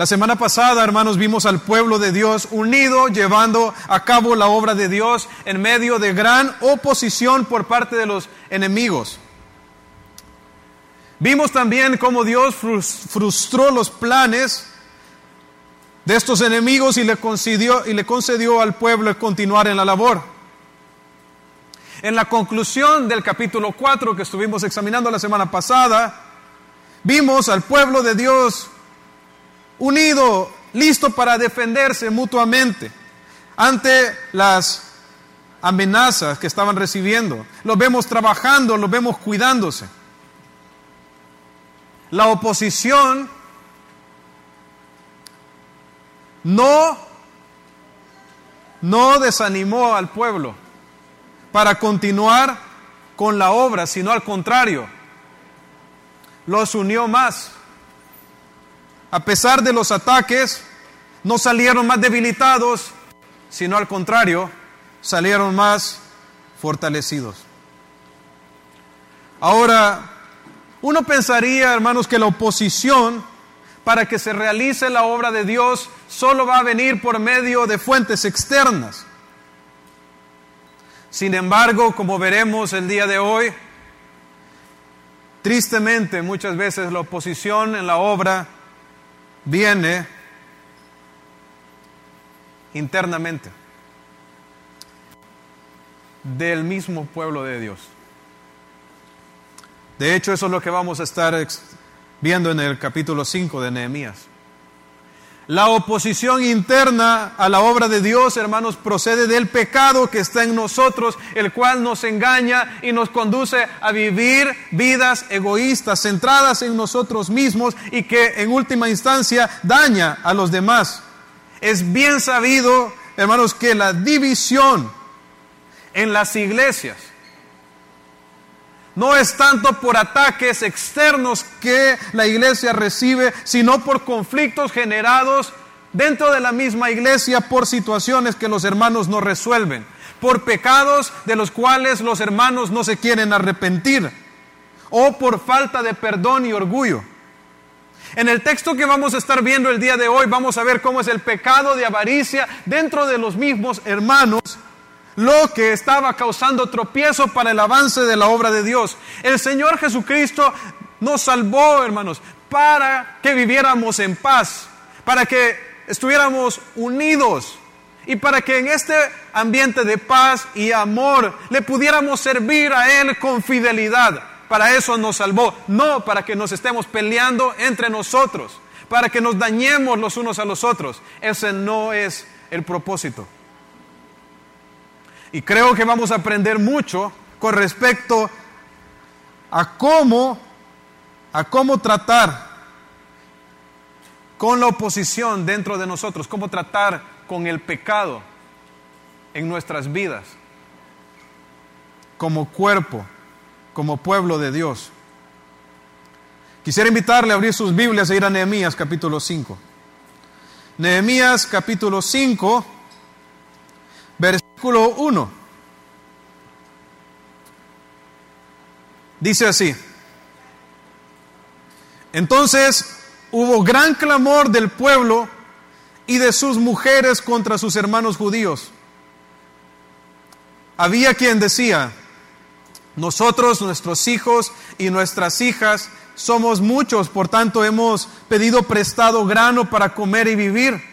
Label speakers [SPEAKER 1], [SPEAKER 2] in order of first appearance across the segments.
[SPEAKER 1] La semana pasada, hermanos, vimos al pueblo de Dios unido llevando a cabo la obra de Dios en medio de gran oposición por parte de los enemigos. Vimos también cómo Dios frustró los planes de estos enemigos y le concedió, y le concedió al pueblo continuar en la labor. En la conclusión del capítulo 4 que estuvimos examinando la semana pasada, vimos al pueblo de Dios unido, listo para defenderse mutuamente ante las amenazas que estaban recibiendo. Lo vemos trabajando, lo vemos cuidándose. La oposición no, no desanimó al pueblo para continuar con la obra, sino al contrario, los unió más. A pesar de los ataques, no salieron más debilitados, sino al contrario, salieron más fortalecidos. Ahora, uno pensaría, hermanos, que la oposición para que se realice la obra de Dios solo va a venir por medio de fuentes externas. Sin embargo, como veremos el día de hoy, tristemente muchas veces la oposición en la obra viene internamente del mismo pueblo de Dios. De hecho, eso es lo que vamos a estar viendo en el capítulo 5 de Nehemías. La oposición interna a la obra de Dios, hermanos, procede del pecado que está en nosotros, el cual nos engaña y nos conduce a vivir vidas egoístas, centradas en nosotros mismos y que en última instancia daña a los demás. Es bien sabido, hermanos, que la división en las iglesias no es tanto por ataques externos que la iglesia recibe, sino por conflictos generados dentro de la misma iglesia por situaciones que los hermanos no resuelven, por pecados de los cuales los hermanos no se quieren arrepentir, o por falta de perdón y orgullo. En el texto que vamos a estar viendo el día de hoy vamos a ver cómo es el pecado de avaricia dentro de los mismos hermanos lo que estaba causando tropiezo para el avance de la obra de Dios. El Señor Jesucristo nos salvó, hermanos, para que viviéramos en paz, para que estuviéramos unidos y para que en este ambiente de paz y amor le pudiéramos servir a Él con fidelidad. Para eso nos salvó, no para que nos estemos peleando entre nosotros, para que nos dañemos los unos a los otros. Ese no es el propósito. Y creo que vamos a aprender mucho con respecto a cómo, a cómo tratar con la oposición dentro de nosotros, cómo tratar con el pecado en nuestras vidas, como cuerpo, como pueblo de Dios. Quisiera invitarle a abrir sus Biblias e ir a Nehemías capítulo 5. Nehemías capítulo 5 versículo 1. Dice así. Entonces hubo gran clamor del pueblo y de sus mujeres contra sus hermanos judíos. Había quien decía, nosotros, nuestros hijos y nuestras hijas, somos muchos, por tanto hemos pedido prestado grano para comer y vivir.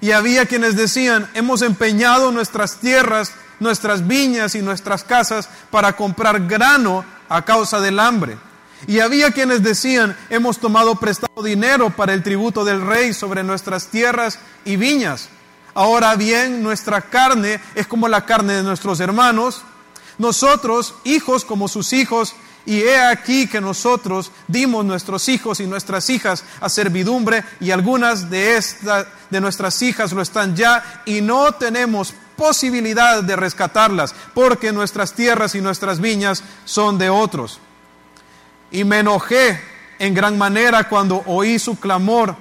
[SPEAKER 1] Y había quienes decían, hemos empeñado nuestras tierras, nuestras viñas y nuestras casas para comprar grano a causa del hambre. Y había quienes decían, hemos tomado prestado dinero para el tributo del rey sobre nuestras tierras y viñas. Ahora bien, nuestra carne es como la carne de nuestros hermanos, nosotros, hijos como sus hijos, y he aquí que nosotros dimos nuestros hijos y nuestras hijas a servidumbre y algunas de, estas de nuestras hijas lo están ya y no tenemos posibilidad de rescatarlas porque nuestras tierras y nuestras viñas son de otros. Y me enojé en gran manera cuando oí su clamor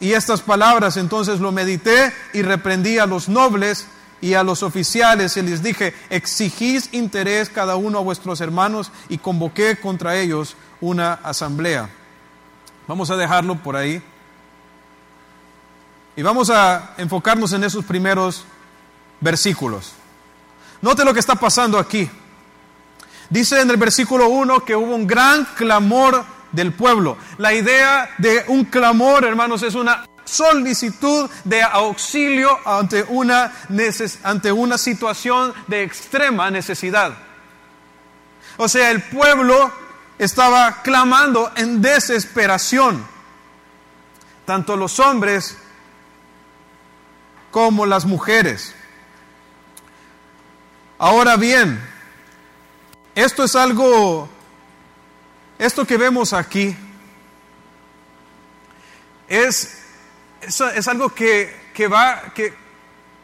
[SPEAKER 1] y estas palabras, entonces lo medité y reprendí a los nobles y a los oficiales y les dije, exigís interés cada uno a vuestros hermanos y convoqué contra ellos una asamblea. Vamos a dejarlo por ahí. Y vamos a enfocarnos en esos primeros versículos. Note lo que está pasando aquí. Dice en el versículo 1 que hubo un gran clamor del pueblo. La idea de un clamor, hermanos, es una solicitud de auxilio ante una, ante una situación de extrema necesidad. O sea, el pueblo estaba clamando en desesperación. Tanto los hombres como las mujeres. Ahora bien, esto es algo, esto que vemos aquí, es, es, algo que, que va, que,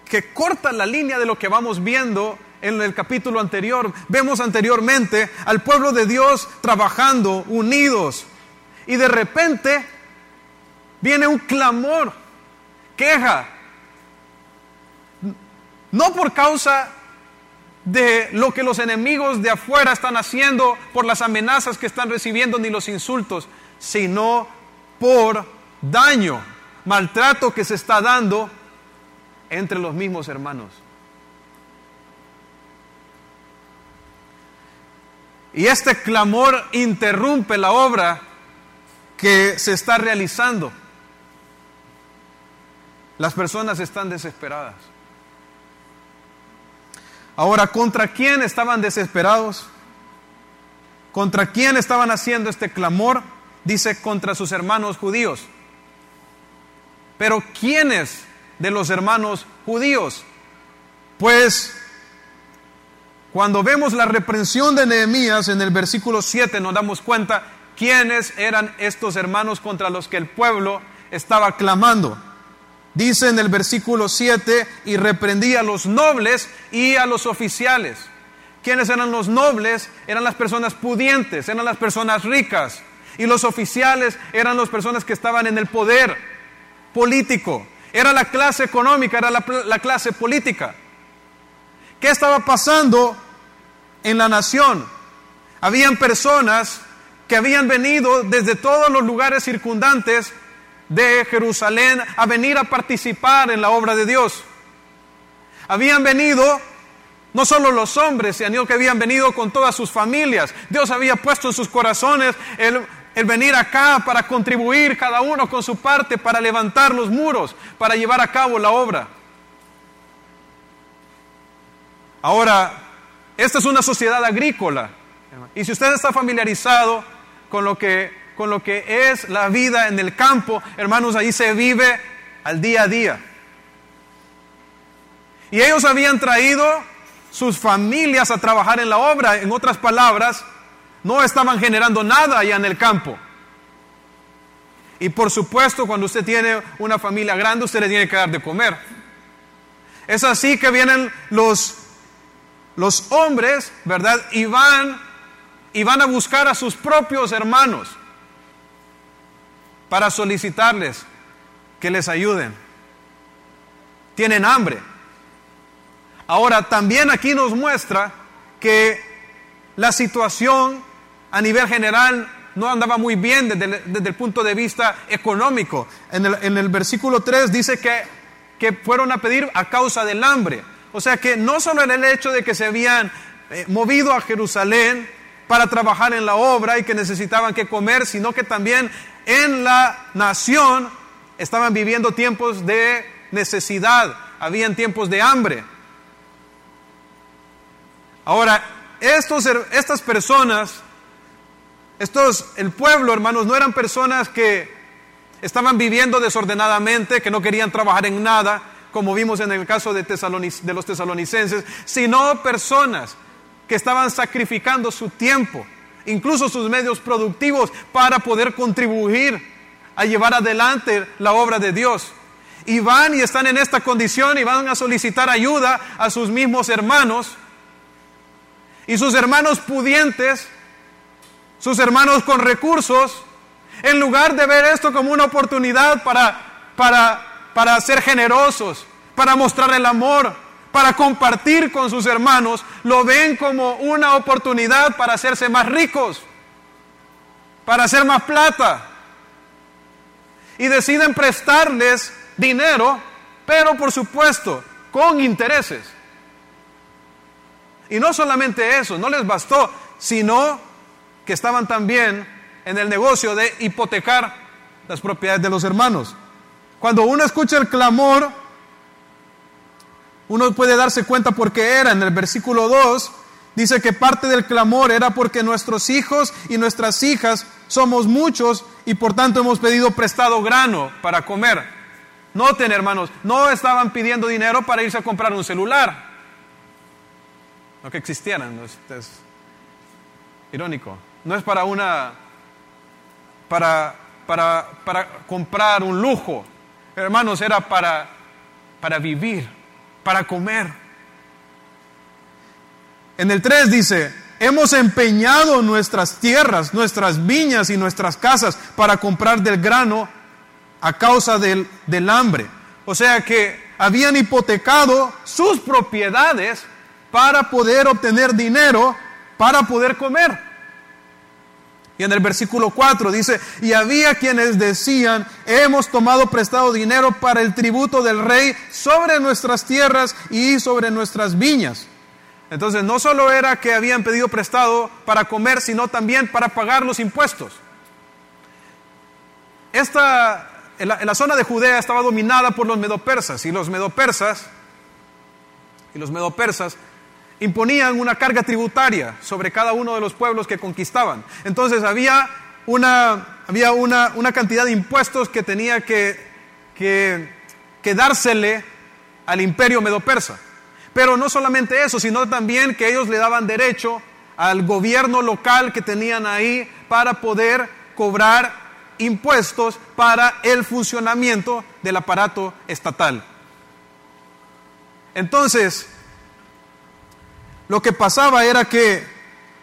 [SPEAKER 1] que corta la línea de lo que vamos viendo en el capítulo anterior. Vemos anteriormente al pueblo de Dios trabajando unidos y de repente viene un clamor, queja, no por causa de lo que los enemigos de afuera están haciendo, por las amenazas que están recibiendo, ni los insultos, sino por daño, maltrato que se está dando entre los mismos hermanos. Y este clamor interrumpe la obra que se está realizando. Las personas están desesperadas. Ahora, ¿contra quién estaban desesperados? ¿Contra quién estaban haciendo este clamor? Dice, contra sus hermanos judíos. Pero ¿quiénes de los hermanos judíos? Pues cuando vemos la reprensión de Nehemías en el versículo 7 nos damos cuenta quiénes eran estos hermanos contra los que el pueblo estaba clamando. Dice en el versículo 7, y reprendía a los nobles y a los oficiales. ¿Quiénes eran los nobles? Eran las personas pudientes, eran las personas ricas. Y los oficiales eran las personas que estaban en el poder político. Era la clase económica, era la, la clase política. ¿Qué estaba pasando en la nación? Habían personas que habían venido desde todos los lugares circundantes de Jerusalén a venir a participar en la obra de Dios. Habían venido no solo los hombres, sino que habían venido con todas sus familias. Dios había puesto en sus corazones el, el venir acá para contribuir cada uno con su parte, para levantar los muros, para llevar a cabo la obra. Ahora, esta es una sociedad agrícola. Y si usted está familiarizado con lo que con lo que es la vida en el campo, hermanos, ahí se vive al día a día. Y ellos habían traído sus familias a trabajar en la obra, en otras palabras, no estaban generando nada allá en el campo. Y por supuesto, cuando usted tiene una familia grande, usted le tiene que dar de comer. Es así que vienen los, los hombres, ¿verdad? Y van, y van a buscar a sus propios hermanos para solicitarles que les ayuden. Tienen hambre. Ahora, también aquí nos muestra que la situación a nivel general no andaba muy bien desde, el punto de vista económico. En el, versículo 3 dice que, que, fueron a pedir a causa del hambre. O sea que no solo en el hecho de que se habían eh, movido a Jerusalén para trabajar en la obra y que necesitaban que comer, sino que también en la nación estaban viviendo tiempos de necesidad, habían tiempos de hambre. Ahora, estos, estas personas, estos, el pueblo, hermanos, no eran personas que estaban viviendo desordenadamente, que no querían trabajar en nada, como vimos en el caso de, de los tesalonicenses, sino personas que estaban sacrificando su tiempo, incluso sus medios productivos, para poder contribuir a llevar adelante la obra de Dios. Y van y están en esta condición y van a solicitar ayuda a sus mismos hermanos. Y sus hermanos pudientes, sus hermanos con recursos, en lugar de ver esto como una oportunidad para, para, para ser generosos, para mostrar el amor, para compartir con sus hermanos, lo ven como una oportunidad para hacerse más ricos, para hacer más plata. Y deciden prestarles dinero, pero por supuesto, con intereses. Y no solamente eso, no les bastó, sino que estaban también en el negocio de hipotecar las propiedades de los hermanos. Cuando uno escucha el clamor, uno puede darse cuenta por qué era. En el versículo 2 dice que parte del clamor era porque nuestros hijos y nuestras hijas somos muchos y por tanto hemos pedido prestado grano para comer. Noten, hermanos, no estaban pidiendo dinero para irse a comprar un celular. No que existieran, es, irónico. No es para una para, para, para comprar un lujo. Hermanos, era para, para vivir, para comer. En el 3 dice, hemos empeñado nuestras tierras, nuestras viñas y nuestras casas para comprar del grano a causa del, del hambre. O sea que habían hipotecado sus propiedades para poder obtener dinero para poder comer. Y en el versículo 4 dice, y había quienes decían, hemos tomado prestado dinero para el tributo del rey sobre nuestras tierras y sobre nuestras viñas. Entonces no solo era que habían pedido prestado para comer, sino también para pagar los impuestos. Esta, en la, la zona de Judea estaba dominada por los medopersas y los medopersas y los medopersas imponían una carga tributaria sobre cada uno de los pueblos que conquistaban. Entonces había una, había una, una cantidad de impuestos que tenía que, que, dársele al imperio medo-persa. Pero no solamente eso, sino también que ellos le daban derecho al gobierno local que tenían ahí para poder cobrar impuestos para el funcionamiento del aparato estatal. Entonces, lo que pasaba era que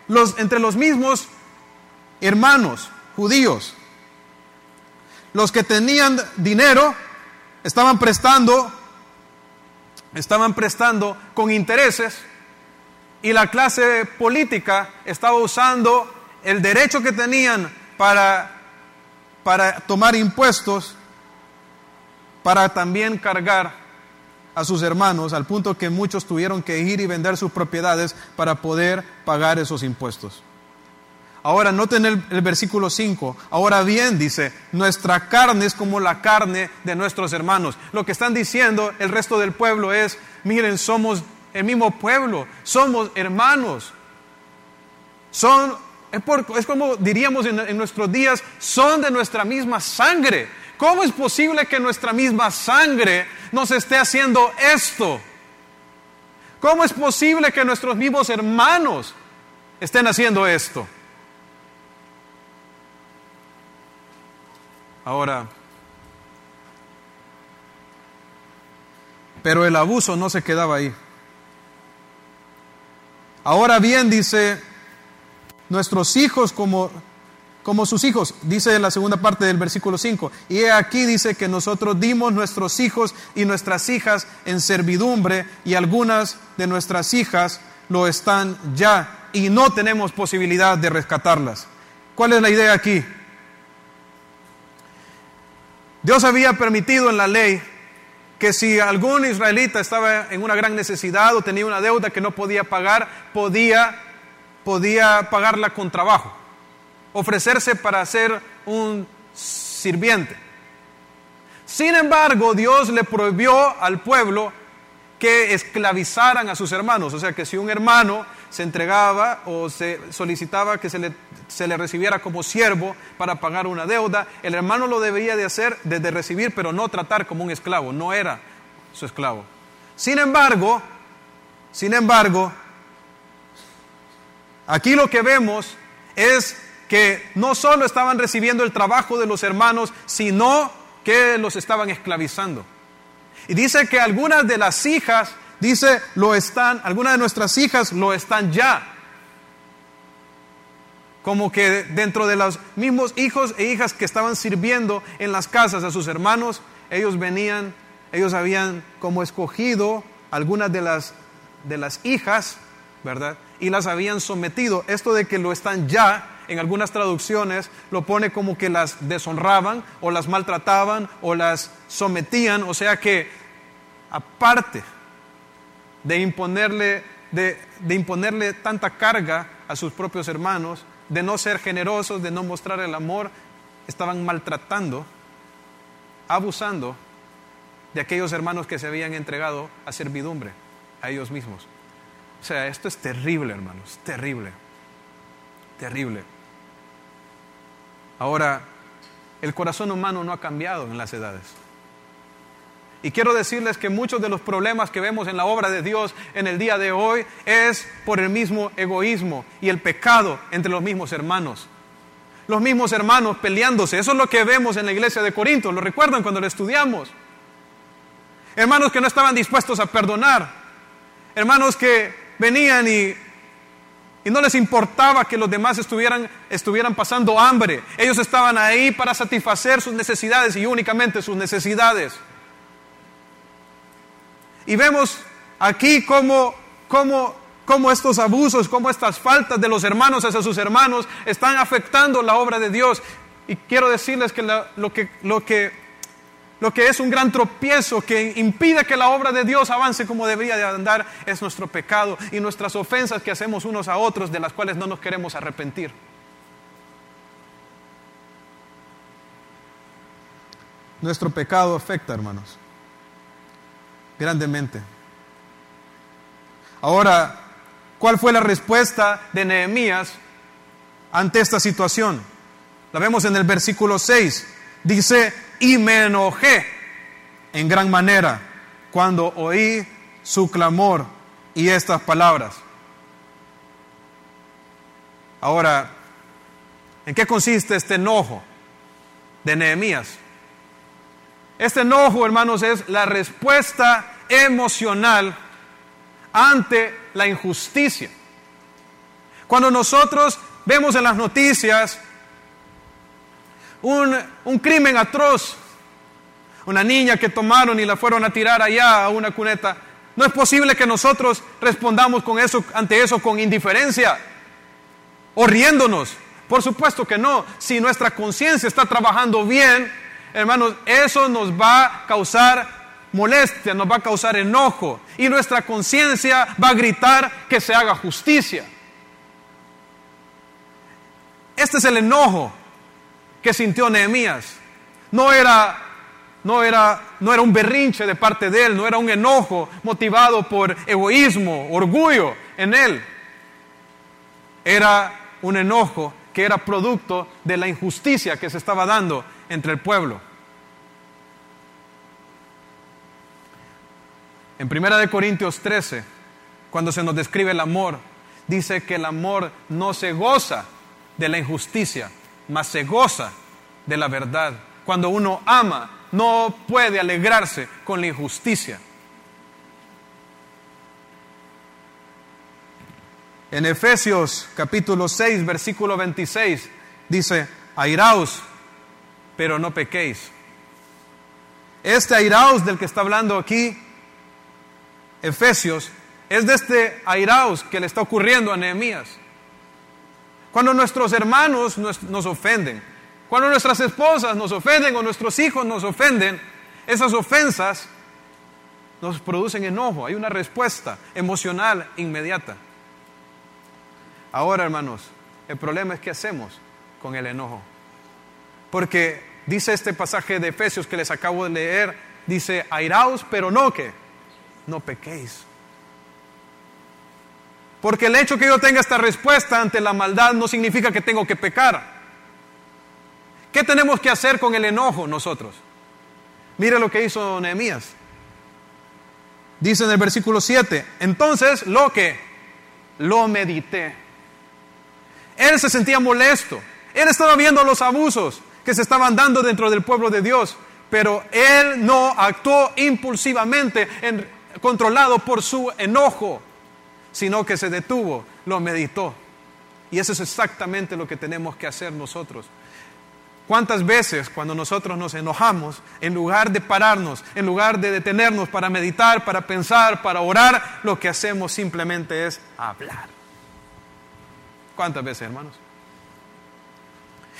[SPEAKER 1] los, entre los mismos hermanos judíos, los que tenían dinero, estaban prestando, estaban prestando con intereses y la clase política estaba usando el derecho que tenían para, para tomar impuestos para también cargar a sus hermanos al punto que muchos tuvieron que ir y vender sus propiedades para poder pagar esos impuestos. Ahora, noten el, el, versículo 5. Ahora bien, dice, nuestra carne es como la carne de nuestros hermanos. Lo que están diciendo el resto del pueblo es, miren, somos el mismo pueblo, somos hermanos. Son, es, es como diríamos en nuestros días, son de nuestra misma sangre. ¿Cómo es posible que nuestra misma sangre nos esté haciendo esto? ¿Cómo es posible que nuestros mismos hermanos estén haciendo esto? Ahora, pero el abuso no se quedaba ahí. Ahora bien, dice, nuestros hijos como como sus hijos, dice en la segunda parte del versículo 5. Y aquí dice que nosotros dimos nuestros hijos y nuestras hijas en servidumbre y algunas de nuestras hijas lo están ya y no tenemos posibilidad de rescatarlas. ¿Cuál es la idea aquí? Dios había permitido en la ley que si algún israelita estaba en una gran necesidad o tenía una deuda que no podía pagar, podía, podía pagarla con trabajo ofrecerse para ser un sirviente. Sin embargo, Dios le prohibió al pueblo que esclavizaran a sus hermanos. O sea que si un hermano se entregaba o se solicitaba que se le, se le recibiera como siervo para pagar una deuda, el hermano lo debía de hacer desde recibir, pero no tratar como un esclavo, no era su esclavo. Sin embargo, sin embargo, aquí lo que vemos es que no solo estaban recibiendo el trabajo de los hermanos, sino que los estaban esclavizando. Y dice que algunas de las hijas, dice, lo están, algunas de nuestras hijas lo están ya. Como que dentro de los mismos hijos e hijas que estaban sirviendo en las casas a sus hermanos, ellos venían, ellos habían como escogido algunas de las, de las hijas, ¿verdad? Y las habían sometido. Esto de que lo están ya en algunas traducciones lo pone como que las deshonraban o las maltrataban o las sometían, o sea que aparte de imponerle, de, imponerle tanta carga a sus propios hermanos, de no ser generosos, de no mostrar el amor, estaban maltratando, abusando de aquellos hermanos que se habían entregado a servidumbre, a ellos mismos. O sea, esto es terrible, hermanos, terrible, terrible. Ahora, el corazón humano no ha cambiado en las edades. Y quiero decirles que muchos de los problemas que vemos en la obra de Dios en el día de hoy es por el mismo egoísmo y el pecado entre los mismos hermanos. Los mismos hermanos peleándose. Eso es lo que vemos en la iglesia de Corinto. ¿Lo recuerdan cuando lo estudiamos? Hermanos que no estaban dispuestos a perdonar. Hermanos que venían y, y no les importaba que los demás estuvieran, estuvieran pasando hambre. Ellos estaban ahí para satisfacer sus necesidades y únicamente sus necesidades. Y vemos aquí cómo, cómo, cómo estos abusos, cómo estas faltas de los hermanos hacia sus hermanos están afectando la obra de Dios. Y quiero decirles que lo, que, lo, que, lo que es un gran tropiezo que impide que la obra de Dios avance como debería de andar es nuestro pecado y nuestras ofensas que hacemos unos a otros de las cuales no nos queremos arrepentir. Nuestro pecado afecta, hermanos grandemente. Ahora, ¿cuál fue la respuesta de Nehemías ante esta situación? La vemos en el versículo 6. Dice, y me enojé en gran manera cuando oí su clamor y estas palabras. Ahora, ¿en qué consiste este enojo de Nehemías? Este enojo, hermanos, es la respuesta emocional ante la injusticia. Cuando nosotros vemos en las noticias un, un, crimen atroz, una niña que tomaron y la fueron a tirar allá a una cuneta, no es posible que nosotros respondamos con eso, ante eso con indiferencia o riéndonos. Por supuesto que no. Si nuestra conciencia está trabajando bien, hermanos, eso nos va a causar molestia, nos va a causar enojo y nuestra conciencia va a gritar que se haga justicia. Este es el enojo que sintió Nehemías. No era, no era, no era un berrinche de parte de él, no era un enojo motivado por egoísmo, orgullo en él. Era un enojo que era producto de la injusticia que se estaba dando entre el pueblo. En 1 Corintios 13, cuando se nos describe el amor, dice que el amor no se goza de la injusticia, mas se goza de la verdad. Cuando uno ama, no puede alegrarse con la injusticia. En Efesios capítulo 6, versículo 26, dice, airaos, pero no pequéis. Este airaos del que está hablando aquí, Efesios, es de este airaos que le está ocurriendo a Nehemías. Cuando nuestros hermanos nos, ofenden, cuando nuestras esposas nos ofenden o nuestros hijos nos ofenden, esas ofensas nos producen enojo, hay una respuesta emocional inmediata. Ahora, hermanos, el problema es qué hacemos con el enojo. Porque dice este pasaje de Efesios que les acabo de leer, dice, airaos, pero no que, no pequéis. Porque el hecho que yo tenga esta respuesta ante la maldad no significa que tengo que pecar. ¿Qué tenemos que hacer con el enojo nosotros? Mire lo que hizo Nehemías. Dice en el versículo 7, entonces lo que lo medité. Él se sentía molesto. Él estaba viendo los abusos que se estaban dando dentro del pueblo de Dios, pero él no actuó impulsivamente, controlado por su enojo, sino que se detuvo, lo meditó. Y eso es exactamente lo que tenemos que hacer nosotros. ¿Cuántas veces cuando nosotros nos enojamos, en lugar de pararnos, en lugar de detenernos para meditar, para pensar, para orar, lo que hacemos simplemente es hablar? ¿Cuántas veces, hermanos?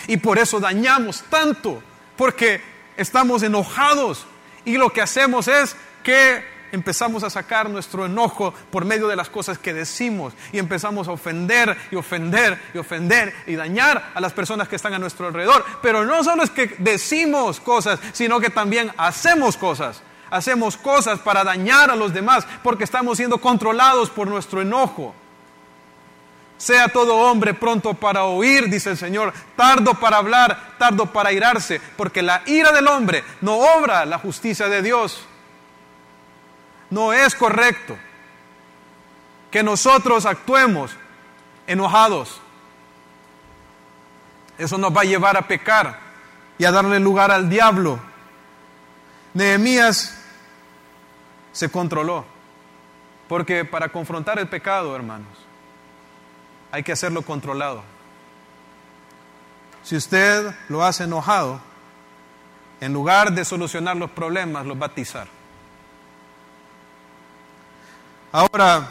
[SPEAKER 1] Y por eso dañamos tanto, porque estamos enojados y lo que hacemos es que empezamos a sacar nuestro enojo por medio de las cosas que decimos y empezamos a ofender y ofender y ofender y dañar a las personas que están a nuestro alrededor. Pero no solo es que decimos cosas, sino que también hacemos cosas. Hacemos cosas para dañar a los demás porque estamos siendo controlados por nuestro enojo. Sea todo hombre pronto para oír, dice el Señor, tardo para hablar, tardo para irarse, porque la ira del hombre no obra la justicia de Dios. No es correcto que nosotros actuemos enojados. Eso nos va a llevar a pecar y a darle lugar al diablo. Nehemías se controló, porque para confrontar el pecado, hermanos, hay que hacerlo controlado. Si usted lo hace enojado, en lugar de solucionar los problemas, los va a atizar. Ahora,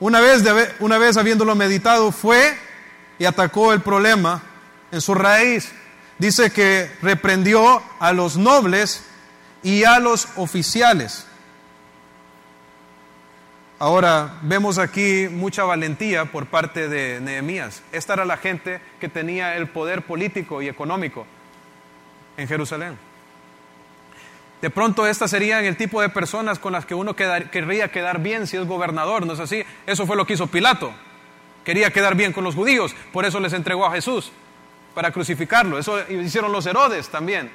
[SPEAKER 1] una vez, una vez habiéndolo meditado, fue y atacó el problema en su raíz. Dice que reprendió a los nobles y a los oficiales. Ahora vemos aquí mucha valentía por parte de Nehemías. Esta era la gente que tenía el poder político y económico en Jerusalén. De pronto estas serían el tipo de personas con las que uno querría quedar bien si es gobernador, ¿no es así? Eso fue lo que hizo Pilato. Quería quedar bien con los judíos, por eso les entregó a Jesús, para crucificarlo. Eso hicieron los Herodes también.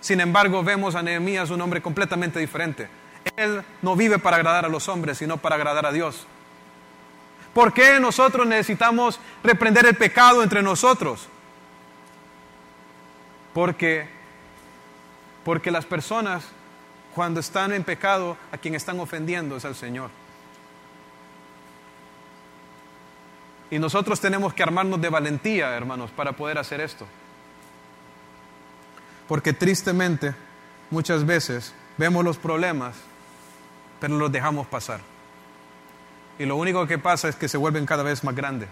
[SPEAKER 1] Sin embargo, vemos a Nehemías un hombre completamente diferente. Él no vive para agradar a los hombres, sino para agradar a Dios. ¿Por qué nosotros necesitamos reprender el pecado entre nosotros? Porque, porque las personas cuando están en pecado, a quien están ofendiendo es al Señor. Y nosotros tenemos que armarnos de valentía, hermanos, para poder hacer esto. Porque tristemente, muchas veces vemos los problemas pero los dejamos pasar. Y lo único que pasa es que se vuelven cada vez más grandes.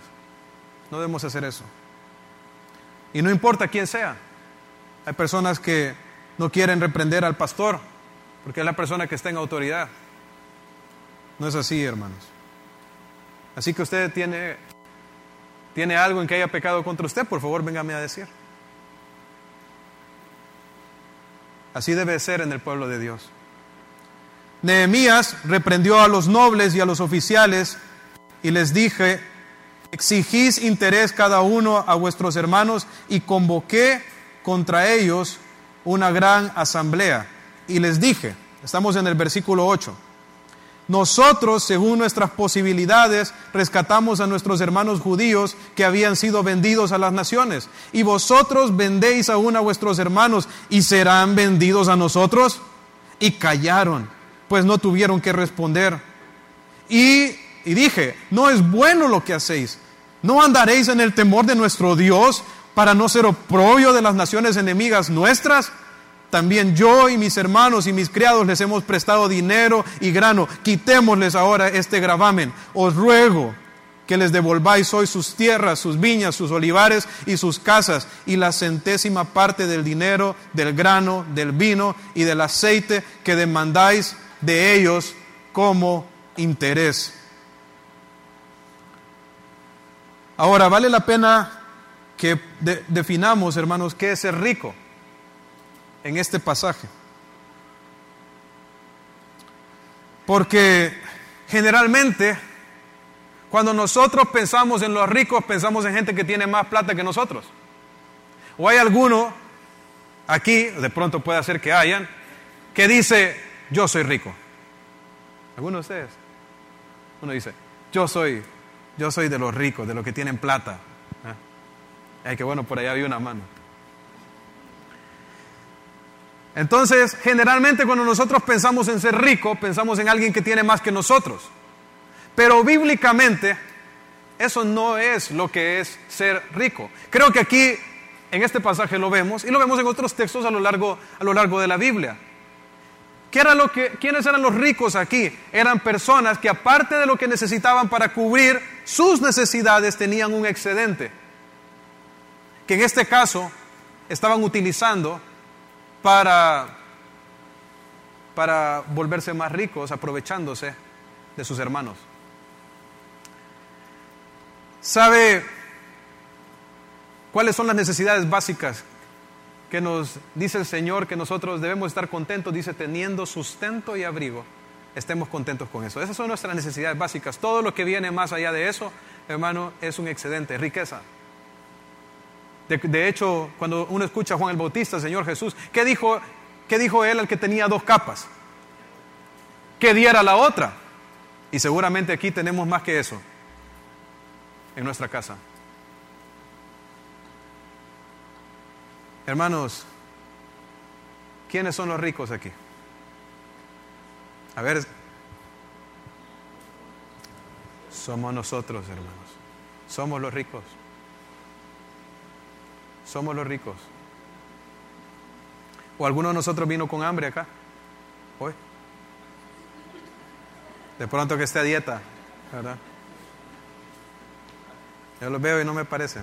[SPEAKER 1] No debemos hacer eso. Y no importa quién sea. Hay personas que no quieren reprender al pastor porque es la persona que está en autoridad. No es así, hermanos. Así que usted tiene, tiene algo en que haya pecado contra usted, por favor, véngame a decir. Así debe ser en el pueblo de Dios. Nehemías reprendió a los nobles y a los oficiales y les dije, exigís interés cada uno a vuestros hermanos y convoqué contra ellos una gran asamblea. Y les dije, estamos en el versículo 8, nosotros, según nuestras posibilidades, rescatamos a nuestros hermanos judíos que habían sido vendidos a las naciones. Y vosotros vendéis aún a vuestros hermanos y serán vendidos a nosotros. Y callaron pues no tuvieron que responder. Y, dije, no es bueno lo que hacéis. ¿No andaréis en el temor de nuestro Dios para no ser oprobio de las naciones enemigas nuestras? También yo y mis hermanos y mis criados les hemos prestado dinero y grano. Quitémosles ahora este gravamen. Os ruego que les devolváis hoy sus tierras, sus viñas, sus olivares y sus casas, y la centésima parte del dinero, del grano, del vino y del aceite que demandáis de ellos como interés. Ahora, vale la pena que definamos, hermanos, qué es ser rico en este pasaje. Porque generalmente, cuando nosotros pensamos en los ricos, pensamos en gente que tiene más plata que nosotros. O hay alguno aquí, de pronto puede ser que hayan, que dice, yo soy rico. ¿Alguno de ustedes? Uno dice, yo soy, yo soy de los ricos, de los que tienen plata. ¿Eh? que bueno, por allá había una mano. Entonces, generalmente cuando nosotros pensamos en ser rico, pensamos en alguien que tiene más que nosotros. Pero bíblicamente, eso no es lo que es ser rico. Creo que aquí, en este pasaje lo vemos, y lo vemos en otros textos a lo largo, a lo largo de la Biblia. ¿Qué era lo que, ¿Quiénes eran los ricos aquí? Eran personas que aparte de lo que necesitaban para cubrir sus necesidades tenían un excedente. En este caso estaban utilizando para, para volverse más ricos, aprovechándose de sus hermanos. ¿Sabe cuáles son las necesidades básicas que nos dice el Señor que nosotros debemos estar contentos? Dice, teniendo sustento y abrigo, estemos contentos con eso. Esas son nuestras necesidades básicas. Todo lo que viene más allá de eso, hermano, es un excedente, riqueza. De, hecho, cuando uno escucha a Juan el Bautista, Señor Jesús, ¿qué dijo, ¿qué dijo él al que tenía dos capas? Que diera la otra. Y seguramente aquí tenemos más que eso en nuestra casa. Hermanos, ¿quiénes son los ricos aquí? A ver, somos nosotros, hermanos. Somos los ricos. Somos los ricos. ¿O alguno de nosotros vino con hambre acá? Hoy. De pronto que esté a dieta, ¿verdad? Yo los veo y no me parece.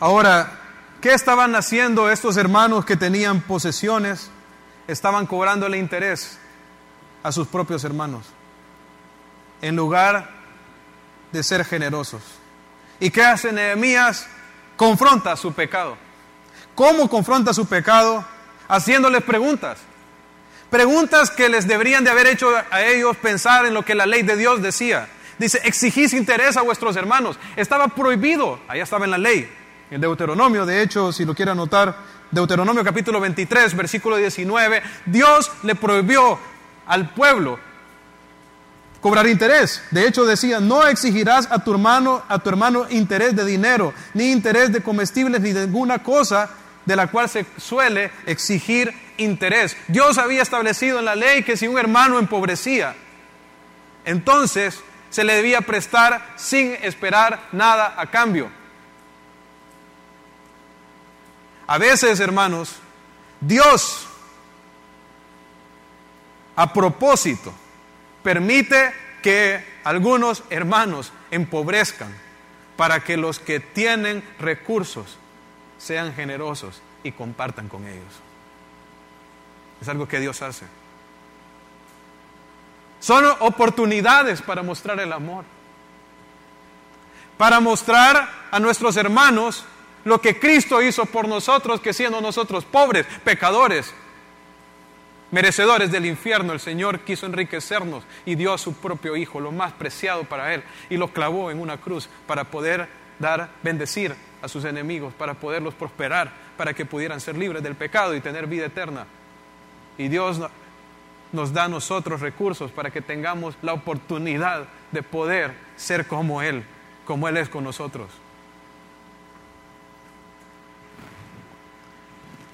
[SPEAKER 1] Ahora, ¿qué estaban haciendo estos hermanos que tenían posesiones? Estaban cobrándole interés a sus propios hermanos, en lugar de ser generosos. ¿Y qué hace Nehemías? Confronta su pecado. ¿Cómo confronta su pecado? Haciéndoles preguntas. Preguntas que les deberían de haber hecho a ellos pensar en lo que la ley de Dios decía. Dice, exigís interés a vuestros hermanos. Estaba prohibido, allá estaba en la ley. En Deuteronomio, de hecho, si lo quiere anotar, Deuteronomio capítulo 23, versículo 19, Dios le prohibió al pueblo cobrar interés. De hecho decía, no exigirás a tu hermano, a tu hermano interés de dinero, ni interés de comestibles, ni de ninguna cosa de la cual se suele exigir interés. Dios había establecido en la ley que si un hermano empobrecía, entonces se le debía prestar sin esperar nada a cambio. A veces, hermanos, Dios a propósito permite que algunos hermanos empobrezcan para que los que tienen recursos sean generosos y compartan con ellos. Es algo que Dios hace. Son oportunidades para mostrar el amor. Para mostrar a nuestros hermanos lo que Cristo hizo por nosotros, que siendo nosotros pobres, pecadores, merecedores del infierno, el Señor quiso enriquecernos y dio a su propio Hijo, lo más preciado para Él, y lo clavó en una cruz para poder dar, bendecir a sus enemigos, para poderlos prosperar, para que pudieran ser libres del pecado y tener vida eterna. Y Dios nos da a nosotros recursos para que tengamos la oportunidad de poder ser como Él, como Él es con nosotros.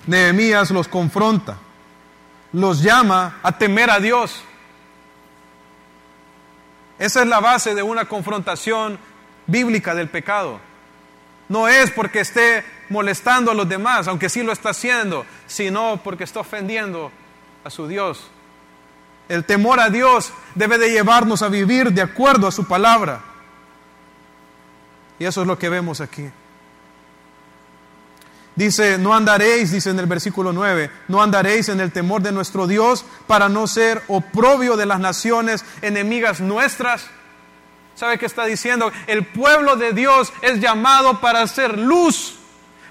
[SPEAKER 1] Nehemías los confronta, los llama a temer a Dios. Esa es la base de una confrontación bíblica del pecado. No es porque esté molestando a los demás, aunque sí lo está haciendo, sino porque está ofendiendo a su Dios. El temor a Dios debe de llevarnos a vivir de acuerdo a su palabra. Y eso es lo que vemos aquí. Dice, no andaréis, dice en el versículo 9, no andaréis en el temor de nuestro Dios para no ser oprobio de las naciones enemigas nuestras. ¿Sabe qué está diciendo? El pueblo de Dios es llamado para ser luz.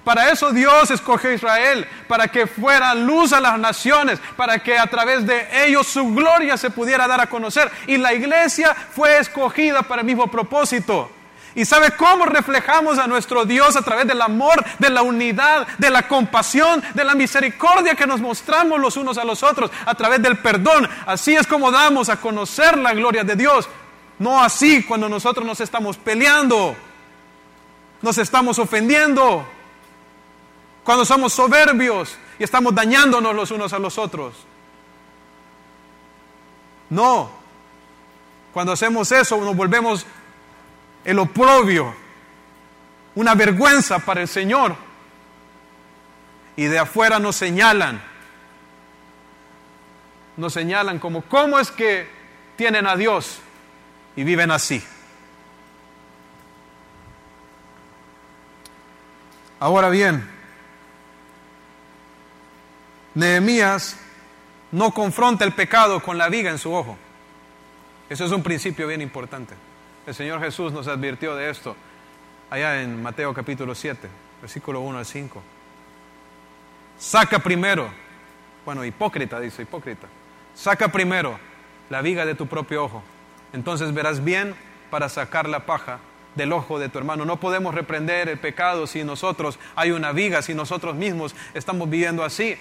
[SPEAKER 1] Para eso Dios escogió a Israel, para que fuera luz a las naciones, para que a través de ellos su gloria se pudiera dar a conocer. Y la iglesia fue escogida para el mismo propósito. ¿Y sabe cómo reflejamos a nuestro Dios a través del amor, de la unidad, de la compasión, de la misericordia que nos mostramos los unos a los otros, a través del perdón? Así es como damos a conocer la gloria de Dios. No así cuando nosotros nos estamos peleando, nos estamos ofendiendo, cuando somos soberbios y estamos dañándonos los unos a los otros. No, cuando hacemos eso nos volvemos el oprobio, una vergüenza para el Señor. Y de afuera nos señalan, nos señalan como, ¿cómo es que tienen a Dios? y viven así. Ahora bien, Nehemías no confronta el pecado con la viga en su ojo. Eso es un principio bien importante. El Señor Jesús nos advirtió de esto allá en Mateo capítulo 7, versículo 1 al 5. Saca primero, bueno, hipócrita, dice hipócrita, saca primero la viga de tu propio ojo, entonces verás bien para sacar la paja del ojo de tu hermano. No podemos reprender el pecado si nosotros hay una viga, si nosotros mismos estamos viviendo así.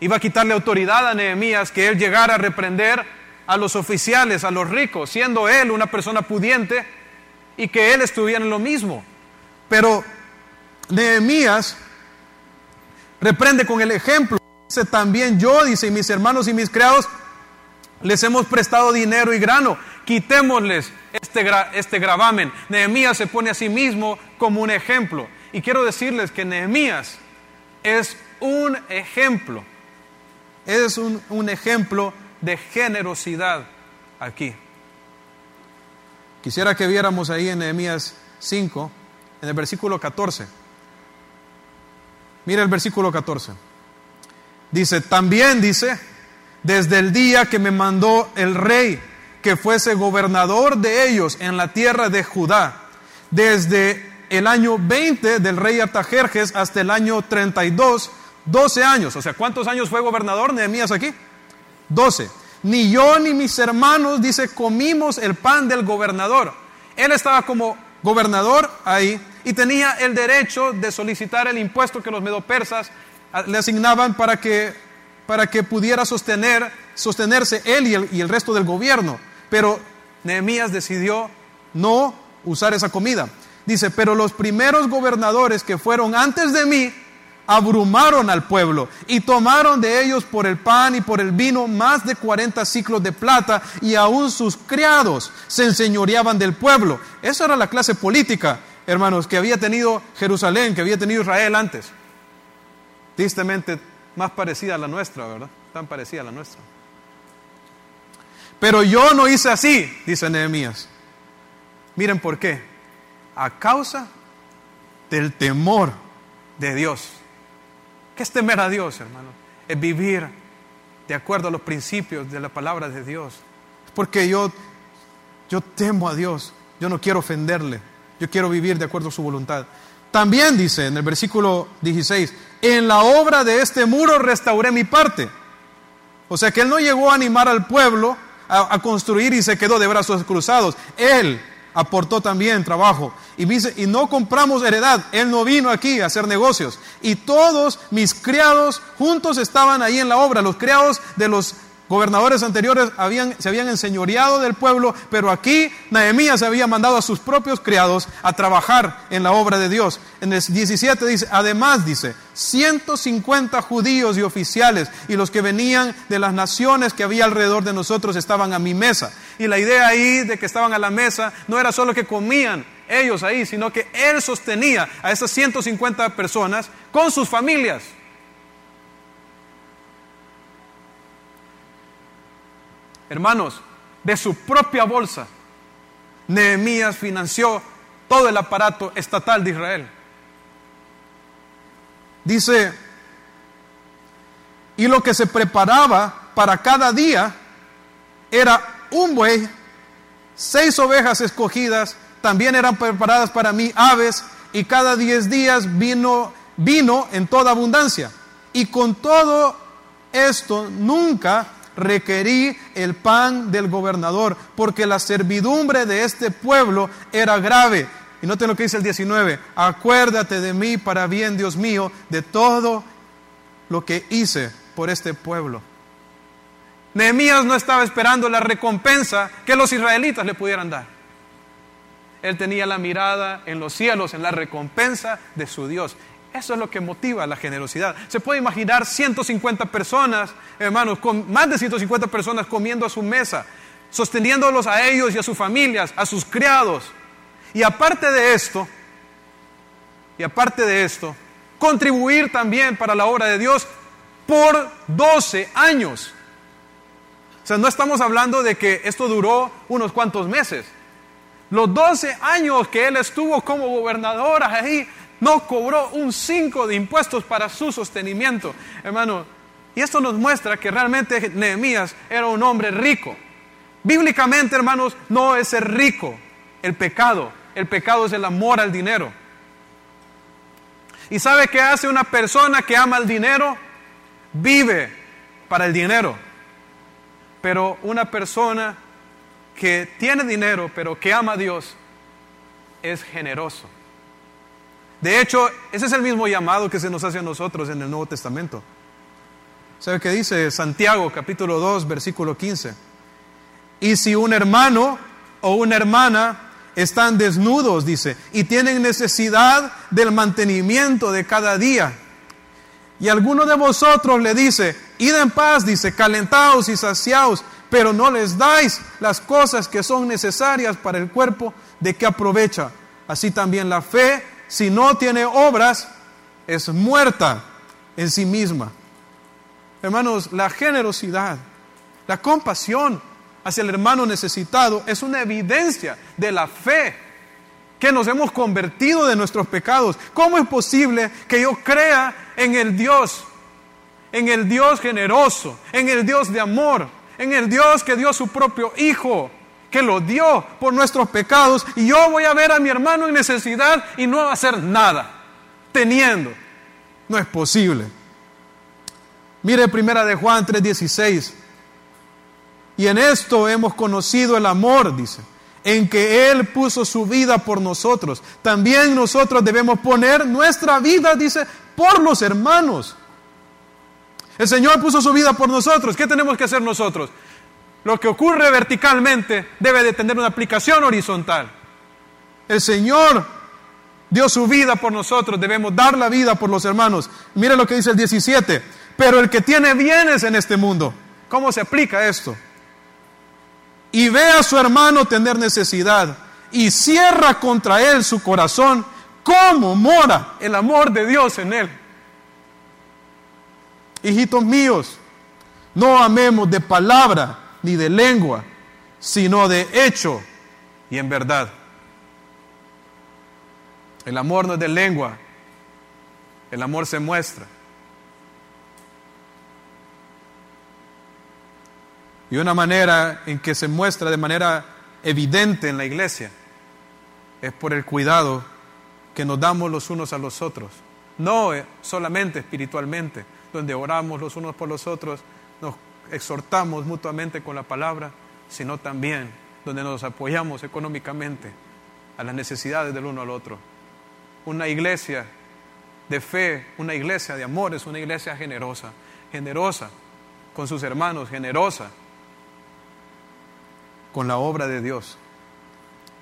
[SPEAKER 1] Iba a quitarle autoridad a Nehemías que él llegara a reprender a los oficiales, a los ricos, siendo él una persona pudiente y que él estuviera en lo mismo. Pero Nehemías reprende con el ejemplo. Dice también yo, dice, mis hermanos y mis criados les hemos prestado dinero y grano. Quitémosles este, este gravamen. Nehemías se pone a sí mismo como un ejemplo. Y quiero decirles que Nehemías es un ejemplo es un, ejemplo de generosidad aquí. Quisiera que viéramos ahí en Nehemías 5, en el versículo 14. Mira el versículo 14. Dice, también dice, desde el día que me mandó el rey que fuese gobernador de ellos en la tierra de Judá, desde el año 20 del rey Artajerjes hasta el año 32, 12 años. O sea, ¿cuántos años fue gobernador Nehemías aquí? 12. Ni yo ni mis hermanos, dice, comimos el pan del gobernador. Él estaba como gobernador ahí y tenía el derecho de solicitar el impuesto que los medopersas ah, le asignaban para que, para que pudiera sostener, sostenerse él y el, y el resto del gobierno. Pero Nehemías decidió no usar esa comida. Dice, pero los primeros gobernadores que fueron antes de mí, abrumaron al pueblo y tomaron de ellos por el pan y por el vino más de 40 ciclos de plata y aún sus criados se enseñoreaban del pueblo. Esa era la clase política, hermanos, que había tenido Jerusalén, que había tenido Israel antes. Tristemente más parecida a la nuestra, ¿verdad? Tan parecida a la nuestra. Pero yo no hice así, dice Nehemías. Miren por qué. A causa del temor de Dios. ¿Qué es temer a Dios, hermano? Es vivir de acuerdo a los principios de la palabra de Dios. Porque yo, yo temo a Dios. Yo no quiero ofenderle. Yo quiero vivir de acuerdo a su voluntad. También dice en el versículo 16, en la obra de este muro restauré mi parte. O sea que él no llegó a animar al pueblo a, a construir y se quedó de brazos cruzados. Él aportó también trabajo. Y dice, y no compramos heredad. Él no vino aquí a hacer negocios. Y todos mis criados juntos estaban ahí en la obra. Los criados de los gobernadores anteriores habían, se habían enseñoreado del pueblo, pero aquí Nehemías había mandado a sus propios criados a trabajar en la obra de Dios. En el 17 dice, además dice, 150 judíos y oficiales y los que venían de las naciones que había alrededor de nosotros estaban a mi mesa. Y la idea ahí de que estaban a la mesa no era solo que comían ellos ahí, sino que él sostenía a esas 150 personas con sus familias. Hermanos, de su propia bolsa, Nehemías financió todo el aparato estatal de Israel. Dice, y lo que se preparaba para cada día era un buey, seis ovejas escogidas, también eran preparadas para mí aves, y cada diez días vino, vino en toda abundancia. Y con todo esto nunca requerí el pan del gobernador, porque la servidumbre de este pueblo era grave. Y noten lo que dice el 19, acuérdate de mí para bien, Dios mío, de todo lo que hice por este pueblo. Nehemías no estaba esperando la recompensa que los israelitas le pudieran dar. Él tenía la mirada en los cielos, en la recompensa de su Dios. Eso es lo que motiva la generosidad. Se puede imaginar 150 personas, hermanos, con más de 150 personas comiendo a su mesa, sosteniéndolos a ellos y a sus familias, a sus criados. Y aparte de esto, y aparte de esto, contribuir también para la obra de Dios por 12 años. O sea, no estamos hablando de que esto duró unos cuantos meses. Los 12 años que él estuvo como gobernador ahí, no cobró un 5 de impuestos para su sostenimiento. Hermano, y esto nos muestra que realmente Nehemías era un hombre rico. Bíblicamente, hermanos, no es ser rico el pecado. El pecado es el amor al dinero. ¿Y sabe qué hace una persona que ama el dinero? Vive para el dinero. Pero una persona que tiene dinero, pero que ama a Dios, es generoso. De hecho, ese es el mismo llamado que se nos hace a nosotros en el Nuevo Testamento. ¿Sabe qué dice Santiago capítulo 2, versículo 15? Y si un hermano o una hermana están desnudos, dice, y tienen necesidad del mantenimiento de cada día, y alguno de vosotros le dice, id en paz, dice, calentaos y saciaos, pero no les dais las cosas que son necesarias para el cuerpo, ¿de qué aprovecha? Así también la fe, si no tiene obras, es muerta en sí misma. Hermanos, la generosidad, la compasión hacia el hermano necesitado es una evidencia de la fe que nos hemos convertido de nuestros pecados. ¿Cómo es posible que yo crea en el Dios, en el Dios generoso, en el Dios de amor, en el Dios que dio su propio Hijo, que lo dio por nuestros pecados, y yo voy a ver a mi hermano en necesidad y no hacer nada, teniendo? No es posible. Mire primera de Juan 3:16. Y en esto hemos conocido el amor, dice, en que Él puso su vida por nosotros. También nosotros debemos poner nuestra vida, dice, por los hermanos. El Señor puso su vida por nosotros. ¿Qué tenemos que hacer nosotros? Lo que ocurre verticalmente debe de tener una aplicación horizontal. El Señor dio su vida por nosotros, debemos dar la vida por los hermanos. Mire lo que dice el 17 pero el que tiene bienes en este mundo, ¿cómo se aplica esto? Y ve a su hermano tener necesidad y cierra contra él su corazón, ¿cómo mora el amor de Dios en él? Hijitos míos, no amemos de palabra ni de lengua, sino de hecho y en verdad. El amor no es de lengua, el amor se muestra. Y una manera en que se muestra de manera evidente en la iglesia es por el cuidado que nos damos los unos a los otros. No solamente espiritualmente, donde oramos los unos por los otros, nos exhortamos mutuamente con la palabra, sino también donde nos apoyamos económicamente a las necesidades del uno al otro. Una iglesia de fe, una iglesia de amor, es una iglesia generosa, generosa con sus hermanos, generosa con la obra de Dios.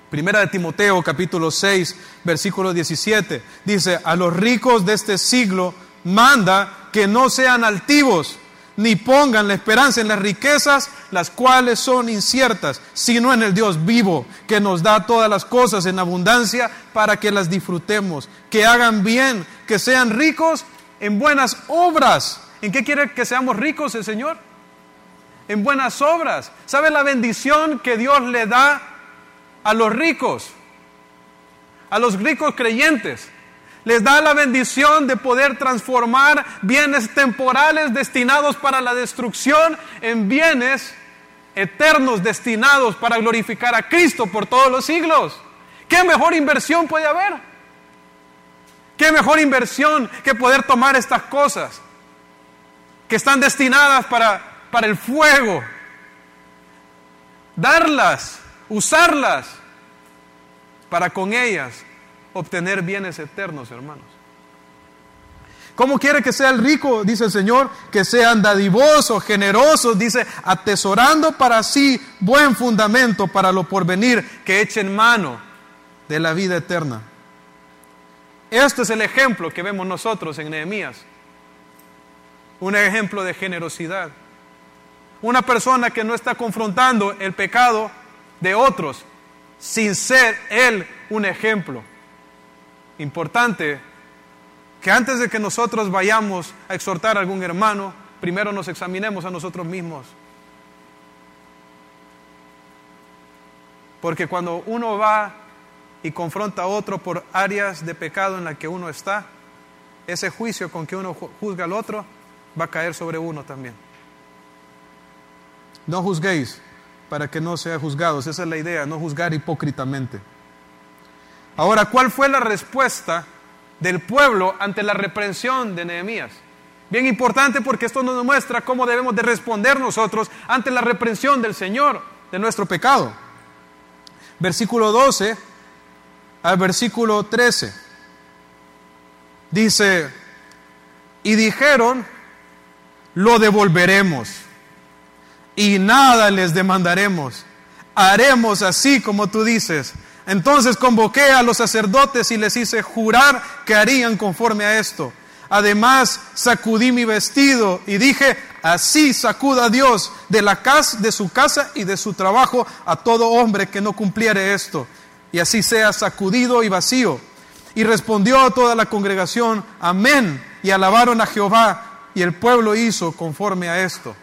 [SPEAKER 1] Primera de Timoteo capítulo 6, versículo 17, dice, a los ricos de este siglo manda que no sean altivos, ni pongan la esperanza en las riquezas, las cuales son inciertas, sino en el Dios vivo, que nos da todas las cosas en abundancia para que las disfrutemos, que hagan bien, que sean ricos en buenas obras. ¿En qué quiere que seamos ricos el Señor? en buenas obras. ¿Sabe la bendición que Dios le da a los ricos? A los ricos creyentes. Les da la bendición de poder transformar bienes temporales destinados para la destrucción en bienes eternos destinados para glorificar a Cristo por todos los siglos. ¿Qué mejor inversión puede haber? ¿Qué mejor inversión que poder tomar estas cosas que están destinadas para para el fuego, darlas, usarlas, para con ellas obtener bienes eternos, hermanos. ¿Cómo quiere que sea el rico? Dice el Señor, que sean dadivosos, generosos, dice, atesorando para sí buen fundamento para lo porvenir, que echen mano de la vida eterna. Este es el ejemplo que vemos nosotros en Nehemías. Un ejemplo de generosidad. Una persona que no está confrontando el pecado de otros sin ser él un ejemplo importante que antes de que nosotros vayamos a exhortar a algún hermano, primero nos examinemos a nosotros mismos. Porque cuando uno va y confronta a otro por áreas de pecado en las que uno está, ese juicio con que uno juzga al otro va a caer sobre uno también. No juzguéis para que no sea juzgados. Esa es la idea, no juzgar hipócritamente. Ahora, ¿cuál fue la respuesta del pueblo ante la reprensión de Nehemías? Bien importante porque esto nos muestra cómo debemos de responder nosotros ante la reprensión del Señor de nuestro pecado. Versículo 12 al versículo 13. Dice, y dijeron, lo devolveremos y nada les demandaremos. Haremos así como tú dices. Entonces convoqué a los sacerdotes y les hice jurar que harían conforme a esto. Además sacudí mi vestido y dije, así sacuda Dios de la casa, de su casa y de su trabajo a todo hombre que no cumpliere esto. Y así sea sacudido y vacío. Y respondió toda la congregación, amén. Y alabaron a Jehová. Y el pueblo hizo conforme a esto.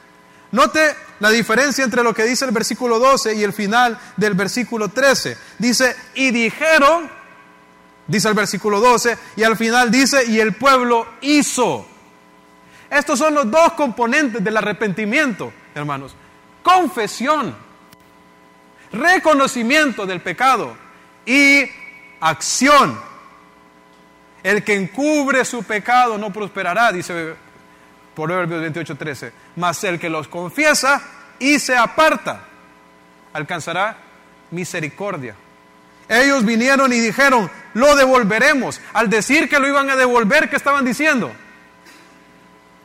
[SPEAKER 1] Note la diferencia entre lo que dice el versículo 12 y el final del versículo 13. Dice, y dijeron, dice el versículo 12, y al final dice, y el pueblo hizo. Estos son los dos componentes del arrepentimiento, hermanos. Confesión, reconocimiento del pecado y acción. El que encubre su pecado no prosperará, dice Proverbios 28, 13. Mas el que los confiesa y se aparta, alcanzará misericordia. Ellos vinieron y dijeron, lo devolveremos. Al decir que lo iban a devolver, ¿qué estaban diciendo?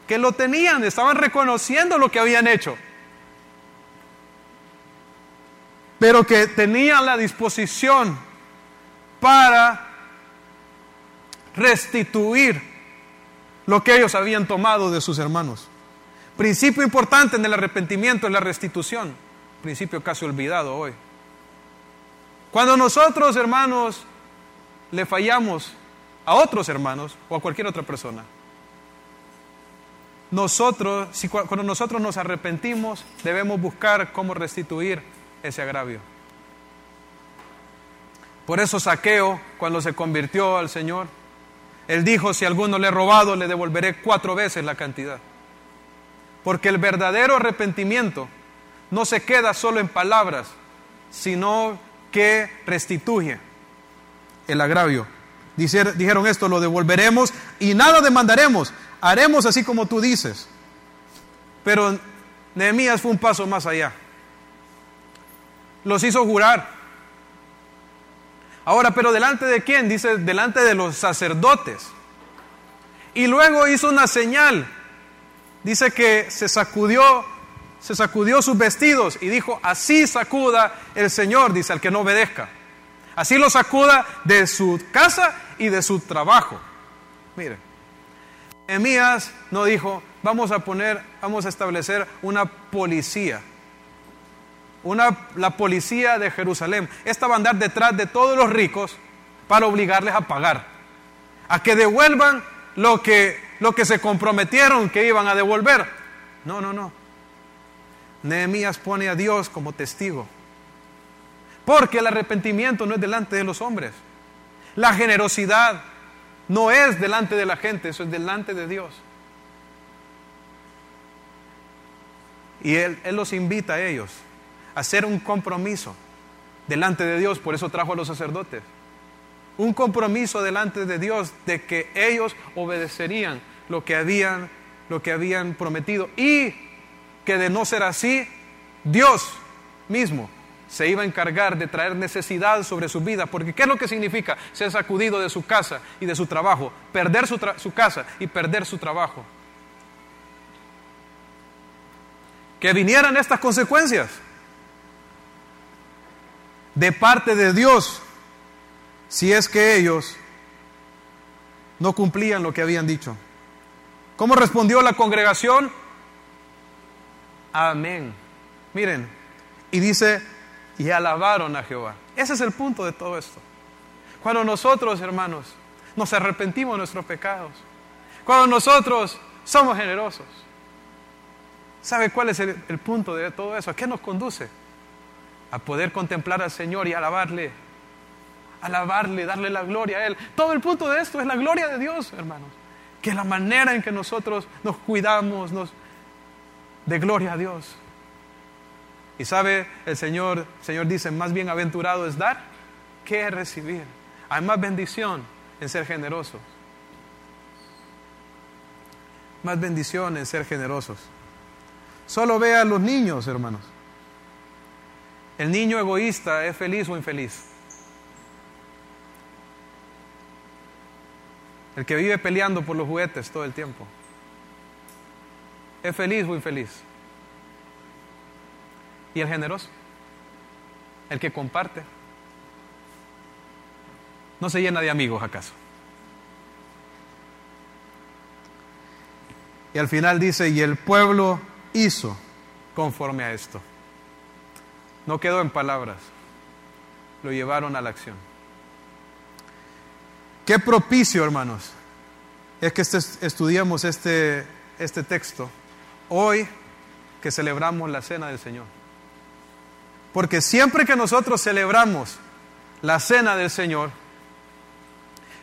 [SPEAKER 1] Que lo tenían, estaban reconociendo lo que habían hecho. Pero que tenían la disposición para restituir lo que ellos habían tomado de sus hermanos. Principio importante en el arrepentimiento es la restitución. Principio casi olvidado hoy. Cuando nosotros, hermanos, le fallamos a otros hermanos o a cualquier otra persona, nosotros, si, cuando nosotros nos arrepentimos, debemos buscar cómo restituir ese agravio. Por eso Saqueo, cuando se convirtió al Señor, él dijo, si alguno le he robado, le devolveré cuatro veces la cantidad. Porque el verdadero arrepentimiento no se queda solo en palabras, sino que restituye el agravio. Dijeron esto, lo devolveremos y nada demandaremos, haremos así como tú dices. Pero Nehemías fue un paso más allá. Los hizo jurar Ahora, pero delante de quién? Dice, delante de los sacerdotes. Y luego hizo una señal. Dice que se sacudió, se sacudió sus vestidos y dijo, así sacuda el Señor, dice al que no obedezca. Así lo sacuda de su casa y de su trabajo. Mire, Emías no dijo, vamos a poner, vamos a establecer una policía una, la policía de Jerusalén. Esta va a andar detrás de todos los ricos para obligarles a pagar, a que devuelvan lo que, lo que se comprometieron que iban a devolver. No, no, no. Nehemías pone a Dios como testigo. Porque el arrepentimiento no es delante de los hombres. La generosidad no es delante de la gente, eso es delante de Dios. Y Él, él los invita a ellos hacer un compromiso delante de Dios, por eso trajo a los sacerdotes. Un compromiso delante de Dios de que ellos obedecerían lo que habían, lo que habían prometido y que de no ser así, Dios mismo se iba a encargar de traer necesidad sobre su vida, porque ¿qué es lo que significa ser sacudido de su casa y de su trabajo? Perder su, su casa y perder su trabajo. Que vinieran estas consecuencias de parte de Dios si es que ellos no cumplían lo que habían dicho. ¿Cómo respondió la congregación? Amén. Miren, y dice, y alabaron a Jehová. Ese es el punto de todo esto. Cuando nosotros, hermanos, nos arrepentimos de nuestros pecados, cuando nosotros somos generosos, ¿sabe cuál es el, el punto de todo eso? ¿A qué nos conduce? A poder contemplar al Señor y alabarle, alabarle, darle la gloria a Él. Todo el punto de esto es la gloria de Dios, hermanos. Que la manera en que nosotros nos cuidamos, nos de gloria a Dios. Y sabe, el Señor, el Señor dice, más bienaventurado es dar que recibir. Hay más bendición en ser generosos. Más bendición en ser generosos. Solo ve a los niños, hermanos. ¿El niño egoísta es feliz o infeliz? El que vive peleando por los juguetes todo el tiempo. ¿Es feliz o infeliz? ¿Y el generoso? El que comparte. ¿No se llena de amigos acaso? Y al final dice, y el pueblo hizo conforme a esto. No quedó en palabras, lo llevaron a la acción. Qué propicio, hermanos, es que este, estudiamos este, este texto hoy que celebramos la cena del Señor. Porque siempre que nosotros celebramos la cena del Señor,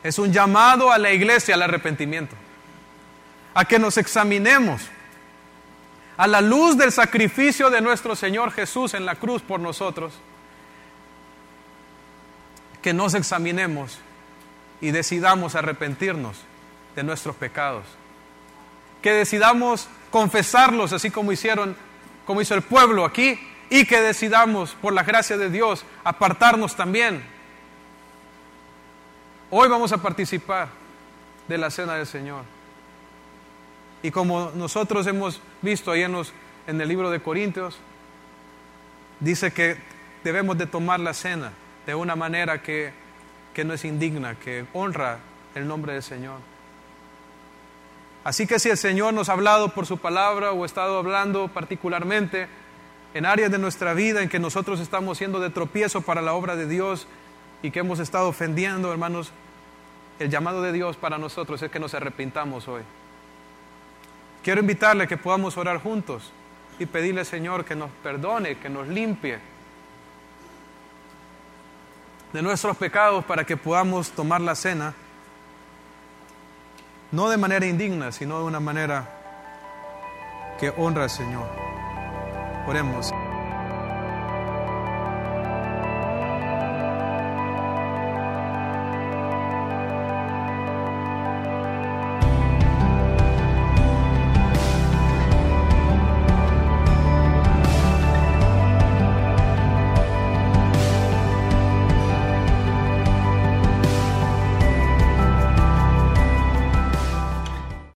[SPEAKER 1] es un llamado a la iglesia al arrepentimiento, a que nos examinemos a la luz del sacrificio de nuestro Señor Jesús en la cruz por nosotros, que nos examinemos y decidamos arrepentirnos de nuestros pecados, que decidamos confesarlos así como hicieron, como hizo el pueblo aquí, y que decidamos, por la gracia de Dios, apartarnos también. Hoy vamos a participar de la cena del Señor. Y como nosotros hemos visto ahí en, en el libro de Corintios, dice que debemos de tomar la cena de una manera que, que no es indigna, que honra el nombre del Señor. Así que si el Señor nos ha hablado por su palabra o ha estado hablando particularmente en áreas de nuestra vida en que nosotros estamos siendo de tropiezo para la obra de Dios y que hemos estado ofendiendo, hermanos, el llamado de Dios para nosotros es que nos arrepintamos hoy. Quiero invitarle a que podamos orar juntos y pedirle, Señor, que nos perdone, que nos limpie de nuestros pecados para que podamos tomar la cena, no de manera indigna, sino de una manera que honra al Señor. Oremos.